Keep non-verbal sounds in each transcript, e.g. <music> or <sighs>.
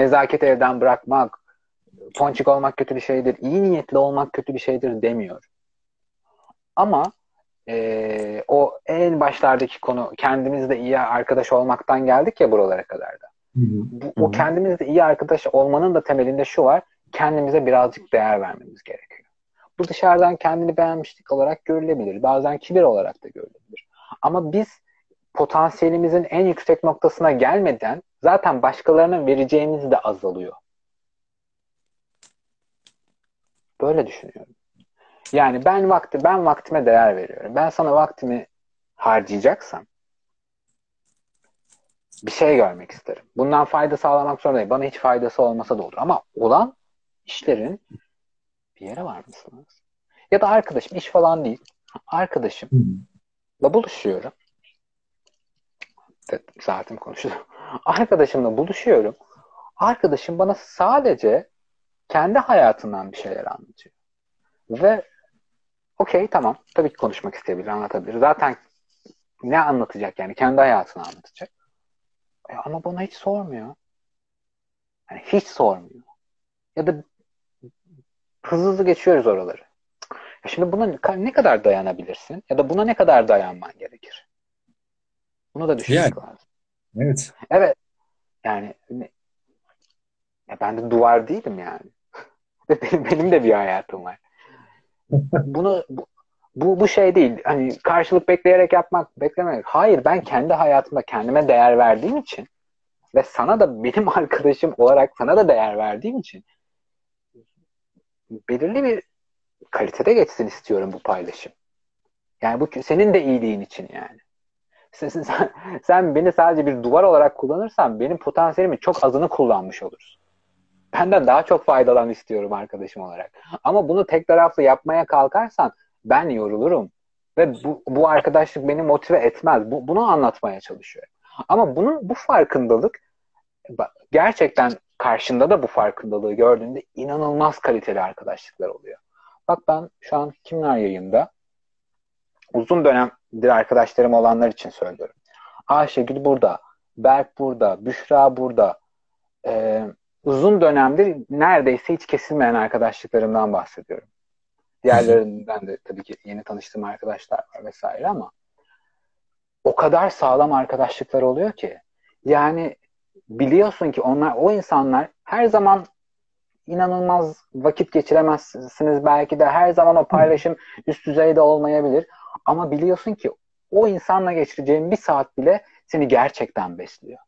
Nezaketi evden bırakmak, ponçik olmak kötü bir şeydir, iyi niyetli olmak kötü bir şeydir demiyor. Ama e, o en başlardaki konu kendimizde iyi arkadaş olmaktan geldik ya buralara kadar da. Bu, o kendimizde iyi arkadaş olmanın da temelinde şu var. Kendimize birazcık değer vermemiz gerekiyor. Bu dışarıdan kendini beğenmişlik olarak görülebilir. Bazen kibir olarak da görülebilir. Ama biz potansiyelimizin en yüksek noktasına gelmeden zaten başkalarına vereceğimiz de azalıyor. Böyle düşünüyorum. Yani ben vakti ben vaktime değer veriyorum. Ben sana vaktimi harcayacaksam bir şey görmek isterim. Bundan fayda sağlamak zorundayım. Bana hiç faydası olmasa da olur. Ama olan işlerin bir yere varması lazım. Ya da arkadaşım iş falan değil. Arkadaşımla buluşuyorum. Saatim konuşuyor. Arkadaşımla buluşuyorum. Arkadaşım bana sadece kendi hayatından bir şeyler anlatıyor. Ve okey tamam. Tabii ki konuşmak isteyebilir, anlatabilir. Zaten ne anlatacak yani? Kendi hayatını anlatacak. E, ama bana hiç sormuyor. Yani hiç sormuyor. Ya da hızlı hızlı geçiyoruz oraları. Ya şimdi buna ne kadar dayanabilirsin? Ya da buna ne kadar dayanman gerekir? Bunu da düşünmek yani, lazım. Evet. Evet. Yani ya ben de duvar değilim yani. <laughs> benim, benim de bir hayatım var. <laughs> Bunu bu, bu, bu şey değil. Hani karşılık bekleyerek yapmak, beklemek. Hayır ben kendi hayatımda kendime değer verdiğim için ve sana da benim <laughs> arkadaşım olarak sana da değer verdiğim için belirli bir kalitede geçsin istiyorum bu paylaşım. Yani bu senin de iyiliğin için yani. Sen, sen, sen beni sadece bir duvar olarak kullanırsan benim potansiyelimin çok azını kullanmış olursun. Benden daha çok faydalan istiyorum arkadaşım olarak. Ama bunu tek taraflı yapmaya kalkarsan ben yorulurum. Ve bu, bu arkadaşlık beni motive etmez. Bu, bunu anlatmaya çalışıyorum. Ama bunun bu farkındalık gerçekten karşında da bu farkındalığı gördüğünde inanılmaz kaliteli arkadaşlıklar oluyor. Bak ben şu an kimler yayında? Uzun dönemdir arkadaşlarım olanlar için söylüyorum. Ayşegül burada, Berk burada, Büşra burada. Ee, uzun dönemdir neredeyse hiç kesilmeyen arkadaşlıklarımdan bahsediyorum. Diğerlerinden de tabii ki yeni tanıştığım arkadaşlar var vesaire ama o kadar sağlam arkadaşlıklar oluyor ki yani biliyorsun ki onlar o insanlar her zaman inanılmaz vakit geçiremezsiniz belki de her zaman o paylaşım üst düzeyde olmayabilir ama biliyorsun ki o insanla geçireceğin bir saat bile seni gerçekten besliyor.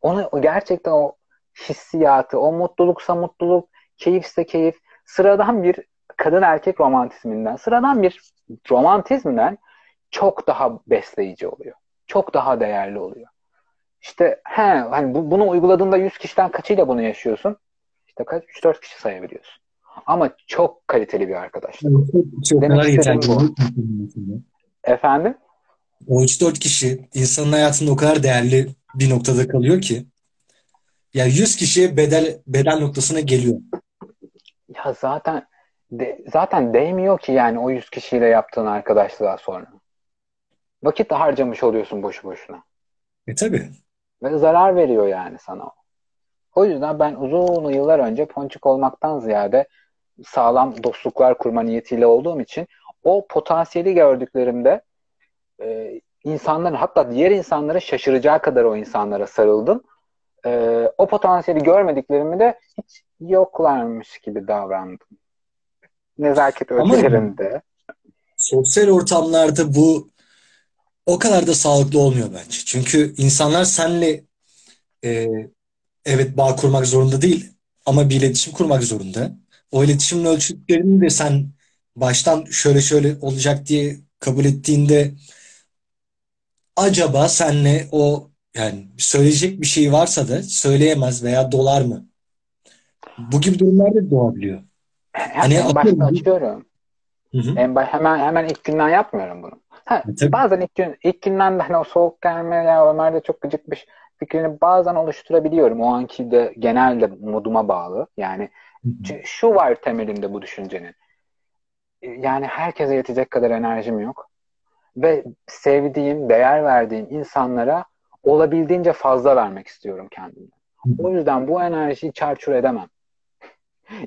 Onu gerçekten o hissiyatı, o mutluluksa mutluluk, keyifse keyif, sıradan bir kadın erkek romantizminden, sıradan bir romantizmden çok daha besleyici oluyor. Çok daha değerli oluyor. İşte he, hani bu, bunu uyguladığında 100 kişiden kaçıyla bunu yaşıyorsun? İşte kaç? 3-4 kişi sayabiliyorsun. Ama çok kaliteli bir arkadaş. Çok Demek yeterli. Efendim? O 3-4 kişi insanın hayatında o kadar değerli bir noktada kalıyor ki. Ya 100 kişi bedel bedel noktasına geliyor. Ya zaten de, zaten değmiyor ki yani o 100 kişiyle yaptığın arkadaşlığa sonra. Vakit de harcamış oluyorsun boşu boşuna. E tabi. Ve zarar veriyor yani sana. O yüzden ben uzun yıllar önce ponçik olmaktan ziyade sağlam dostluklar kurma niyetiyle olduğum için o potansiyeli gördüklerimde e, insanların hatta diğer insanlara şaşıracağı kadar o insanlara sarıldım. E, o potansiyeli görmediklerimi de hiç yoklarmış gibi davrandım. Nezaket ölçülerinde. Sosyal ortamlarda bu o kadar da sağlıklı olmuyor bence. Çünkü insanlar senle e, evet bağ kurmak zorunda değil ama bir iletişim kurmak zorunda. O iletişimin ölçütlerini de sen baştan şöyle şöyle olacak diye kabul ettiğinde acaba senle o yani söyleyecek bir şey varsa da söyleyemez veya dolar mı? Bu gibi durumlar da doğabiliyor. Hani en başta açıyorum. Hı hı. En baş, hemen hemen ilk günden yapmıyorum bunu. Ha, e, bazen ilk, gün, ilk günden de hani o soğuk gelme ya Ömer de çok gıcıkmış fikrini bazen oluşturabiliyorum. O anki de genelde moduma bağlı. Yani şu var temelinde bu düşüncenin. E, yani herkese yetecek kadar enerjim yok. Ve sevdiğim, değer verdiğim insanlara olabildiğince fazla vermek istiyorum kendimden. O yüzden bu enerjiyi çarçur edemem. <laughs>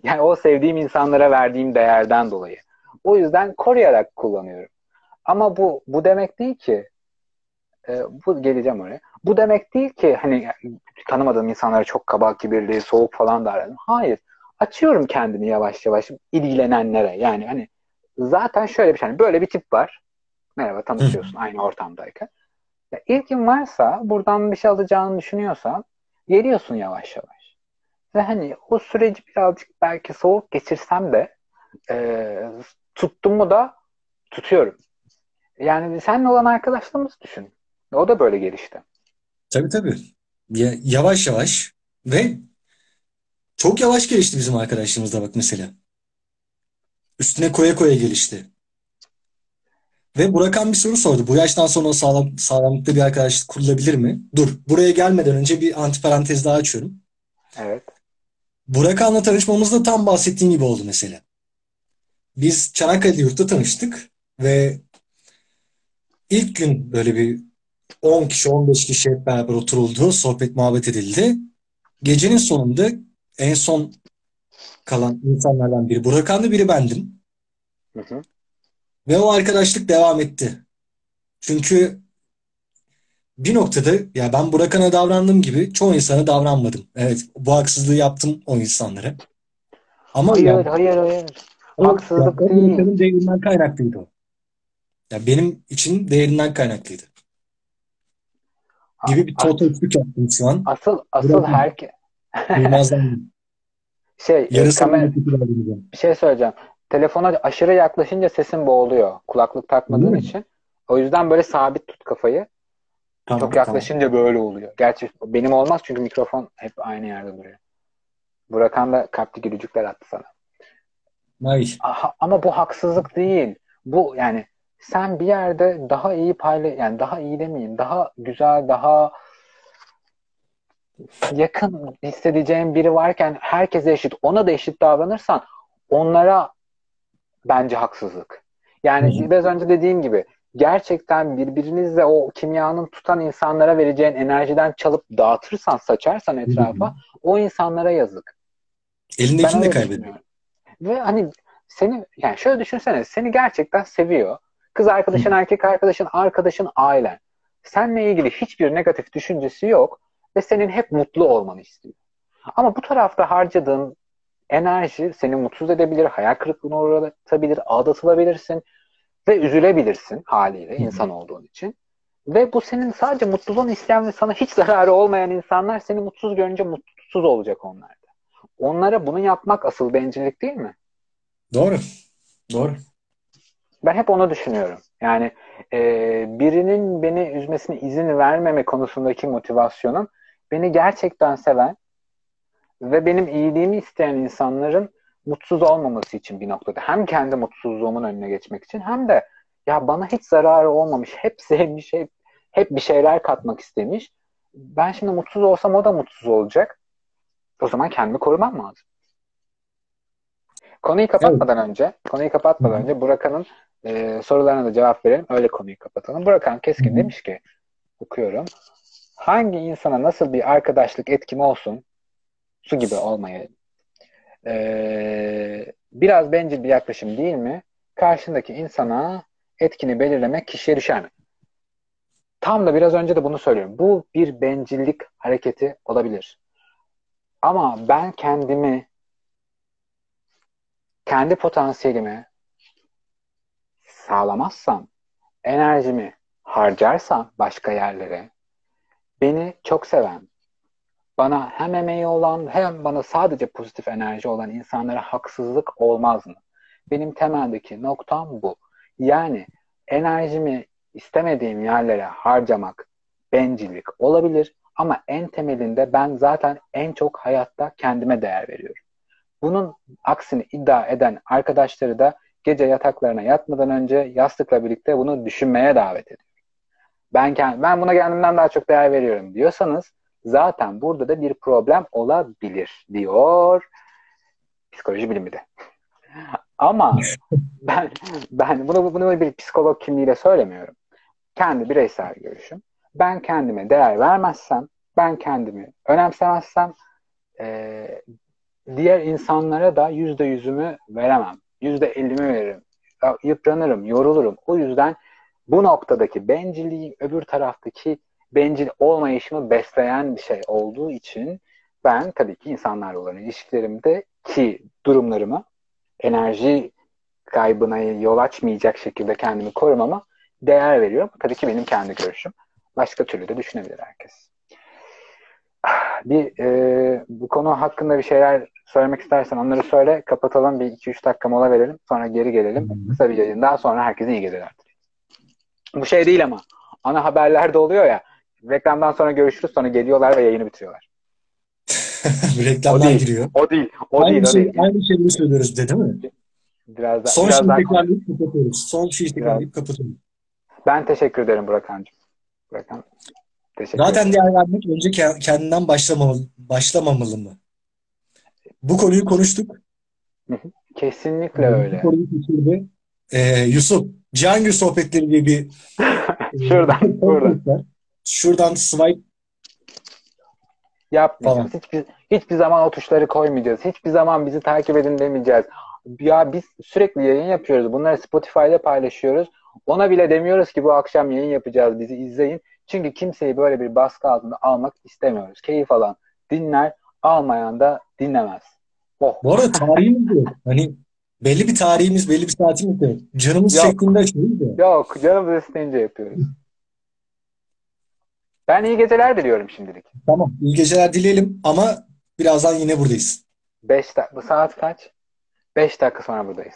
Yani o sevdiğim insanlara verdiğim değerden dolayı. O yüzden koruyarak kullanıyorum. Ama bu bu demek değil ki e, bu geleceğim oraya. Bu demek değil ki hani tanımadığım insanlara çok kaba, kibirli, soğuk falan davranıyorum. Hayır. Açıyorum kendini yavaş yavaş ilgilenenlere. Yani hani zaten şöyle bir şey. Hani böyle bir tip var. Merhaba tanışıyorsun aynı ortamdayken. Ya ilkin varsa buradan bir şey alacağını düşünüyorsan geliyorsun yavaş yavaş. Ve hani o süreci birazcık belki soğuk geçirsem de e, tuttum mu da tutuyorum. Yani seninle olan arkadaşlığımızı düşün. O da böyle gelişti. Tabii tabii. Ya, yavaş yavaş ve çok yavaş gelişti bizim arkadaşlığımız da bak mesela. Üstüne koya koya gelişti. Ve Burakan bir soru sordu. Bu yaştan sonra sağlam, sağlamlıkta bir arkadaşlık kurulabilir mi? Dur, buraya gelmeden önce bir antiparantez daha açıyorum. Evet. Burakan'la tanışmamız da tam bahsettiğin gibi oldu mesela. Biz Çanakkale yurtta tanıştık ve ilk gün böyle bir 10 kişi 15 kişi hep beraber oturuldu. Sohbet muhabbet edildi. Gecenin sonunda en son kalan insanlardan biri Burakan'dı biri bendim. Hı hı. Ve o arkadaşlık devam etti. Çünkü bir noktada ya ben Burakan'a davrandığım gibi çoğu insana davranmadım. Evet bu haksızlığı yaptım o insanlara. Ama Hayır, yani, hayır, hayır. Haksızlık ya, değil. Burakan'ın değerinden kaynaklıydı o. Ya benim için değerinden kaynaklıydı. Gibi bir tototluk yaptım şu an. Asıl asıl herke Duymazdan şey yarısı kamer- bir şey söyleyeceğim. Telefona aşırı yaklaşınca sesin boğuluyor. Kulaklık takmadığın Değil mi? için. O yüzden böyle sabit tut kafayı. Tamam, Çok tamam. yaklaşınca böyle oluyor. Gerçi benim olmaz çünkü mikrofon hep aynı yerde duruyor. Burakan da kalpli gülücükler attı sana. Ay, Aha, ama bu haksızlık değil. Bu yani sen bir yerde daha iyi payla yani daha iyi demeyeyim, daha güzel, daha yakın hissedeceğin biri varken herkese eşit, ona da eşit davranırsan onlara bence haksızlık. Yani Hı hı. biraz önce dediğim gibi gerçekten birbirinizle o kimyanın tutan insanlara vereceğin enerjiden çalıp dağıtırsan, saçarsan etrafa o insanlara yazık. Elindekini de kaybediyor. Ve hani seni yani şöyle düşünsene seni gerçekten seviyor. Kız arkadaşın, erkek arkadaşın, arkadaşın, ailen. Seninle ilgili hiçbir negatif düşüncesi yok ve senin hep mutlu olmanı istiyor. Ama bu tarafta harcadığın enerji seni mutsuz edebilir, hayal kırıklığına uğratabilir, aldatılabilirsin ve üzülebilirsin haliyle insan olduğun için. Ve bu senin sadece mutluluğunu isteyen ve sana hiç zararı olmayan insanlar seni mutsuz görünce mutsuz olacak onlar da. Onlara bunu yapmak asıl bencillik değil mi? Doğru. Doğru. Ben hep onu düşünüyorum. Yani e, birinin beni üzmesine izin vermeme konusundaki motivasyonum beni gerçekten seven ve benim iyiliğimi isteyen insanların mutsuz olmaması için bir noktada. Hem kendi mutsuzluğumun önüne geçmek için hem de ya bana hiç zararı olmamış, hep <laughs> sevmiş, hep, hep bir şeyler katmak istemiş. Ben şimdi mutsuz olsam o da mutsuz olacak. O zaman kendimi korumam lazım. Konuyu kapatmadan önce, konuyu kapatmadan önce Burakan'ın e, sorularına da cevap verelim. Öyle konuyu kapatalım. Burakan Keskin demiş ki, okuyorum. Hangi insana nasıl bir arkadaşlık etkim olsun, su gibi olmayı, e, biraz bencil bir yaklaşım değil mi? Karşındaki insana etkini belirlemek kişiye düşer mi? Tam da biraz önce de bunu söylüyorum. Bu bir bencillik hareketi olabilir. Ama ben kendimi, kendi potansiyelimi sağlamazsam, enerjimi harcarsam başka yerlere, beni çok seven, bana hem emeği olan hem bana sadece pozitif enerji olan insanlara haksızlık olmaz mı? Benim temeldeki noktam bu. Yani enerjimi istemediğim yerlere harcamak bencillik olabilir ama en temelinde ben zaten en çok hayatta kendime değer veriyorum. Bunun aksini iddia eden arkadaşları da gece yataklarına yatmadan önce yastıkla birlikte bunu düşünmeye davet ediyorum. Ben, kend- ben buna kendimden daha çok değer veriyorum diyorsanız zaten burada da bir problem olabilir diyor psikoloji bilimi de. Ama <laughs> ben ben bunu bunu bir psikolog kimliğiyle söylemiyorum. Kendi bireysel görüşüm. Ben kendime değer vermezsem ben kendimi önemsemezsem e, diğer insanlara da yüzde yüzümü veremem. Yüzde ellimi veririm. Yıpranırım, yorulurum. O yüzden bu noktadaki bencilliğim öbür taraftaki bencil olmayışımı besleyen bir şey olduğu için ben tabii ki insanlarla olan ilişkilerimde ki durumlarımı enerji kaybına yol açmayacak şekilde kendimi korumama değer veriyorum. Tabii ki benim kendi görüşüm. Başka türlü de düşünebilir herkes. <sighs> Bir e, bu konu hakkında bir şeyler söylemek istersen onları söyle. Kapatalım. Bir 2-3 dakika mola verelim. Sonra geri gelelim. Kısa bir yayın. Daha sonra herkese iyi geceler. Bu şey değil ama. Ana haberlerde oluyor ya. Reklamdan sonra görüşürüz. Sonra geliyorlar ve yayını bitiriyorlar. <laughs> Reklamlar giriyor. O değil. O aynı değil. Şey, o değil. Aynı şeyi söylüyoruz de değil mi? Biraz daha, Son biraz şeyi daha tekrarlayıp kapatıyoruz. Son şeyi tekrarlayıp kapatıyoruz. Ben teşekkür ederim Burak'ancığım. Burak'an teşekkür Zaten ederim. değer vermek önce ke- kendinden başlamamalı, başlamamalı mı? Bu konuyu konuştuk. Kesinlikle öyle. Bu konuyu geçirdi. Ee, Yusuf, Cihangir Sohbetleri diye bir <laughs> Şuradan, buradan. Şuradan swipe Yapmayacağız. Hiçbir, hiçbir zaman o tuşları koymayacağız. Hiçbir zaman bizi takip edin demeyeceğiz. Ya biz sürekli yayın yapıyoruz. Bunları Spotify'da paylaşıyoruz. Ona bile demiyoruz ki bu akşam yayın yapacağız. Bizi izleyin. Çünkü kimseyi böyle bir baskı altında almak istemiyoruz. Keyif alan dinler, almayan da dinlemez. Oh. Bu arada tarihimiz yok. Hani belli bir tarihimiz, belli bir saatimiz yok. Canımız Yok. şeklinde açıyoruz da. Yok, canımız isteyince yapıyoruz. Ben iyi geceler diliyorum şimdilik. Tamam. İyi geceler dileyelim ama birazdan yine buradayız. 5 dakika, saat kaç? 5 dakika sonra buradayız.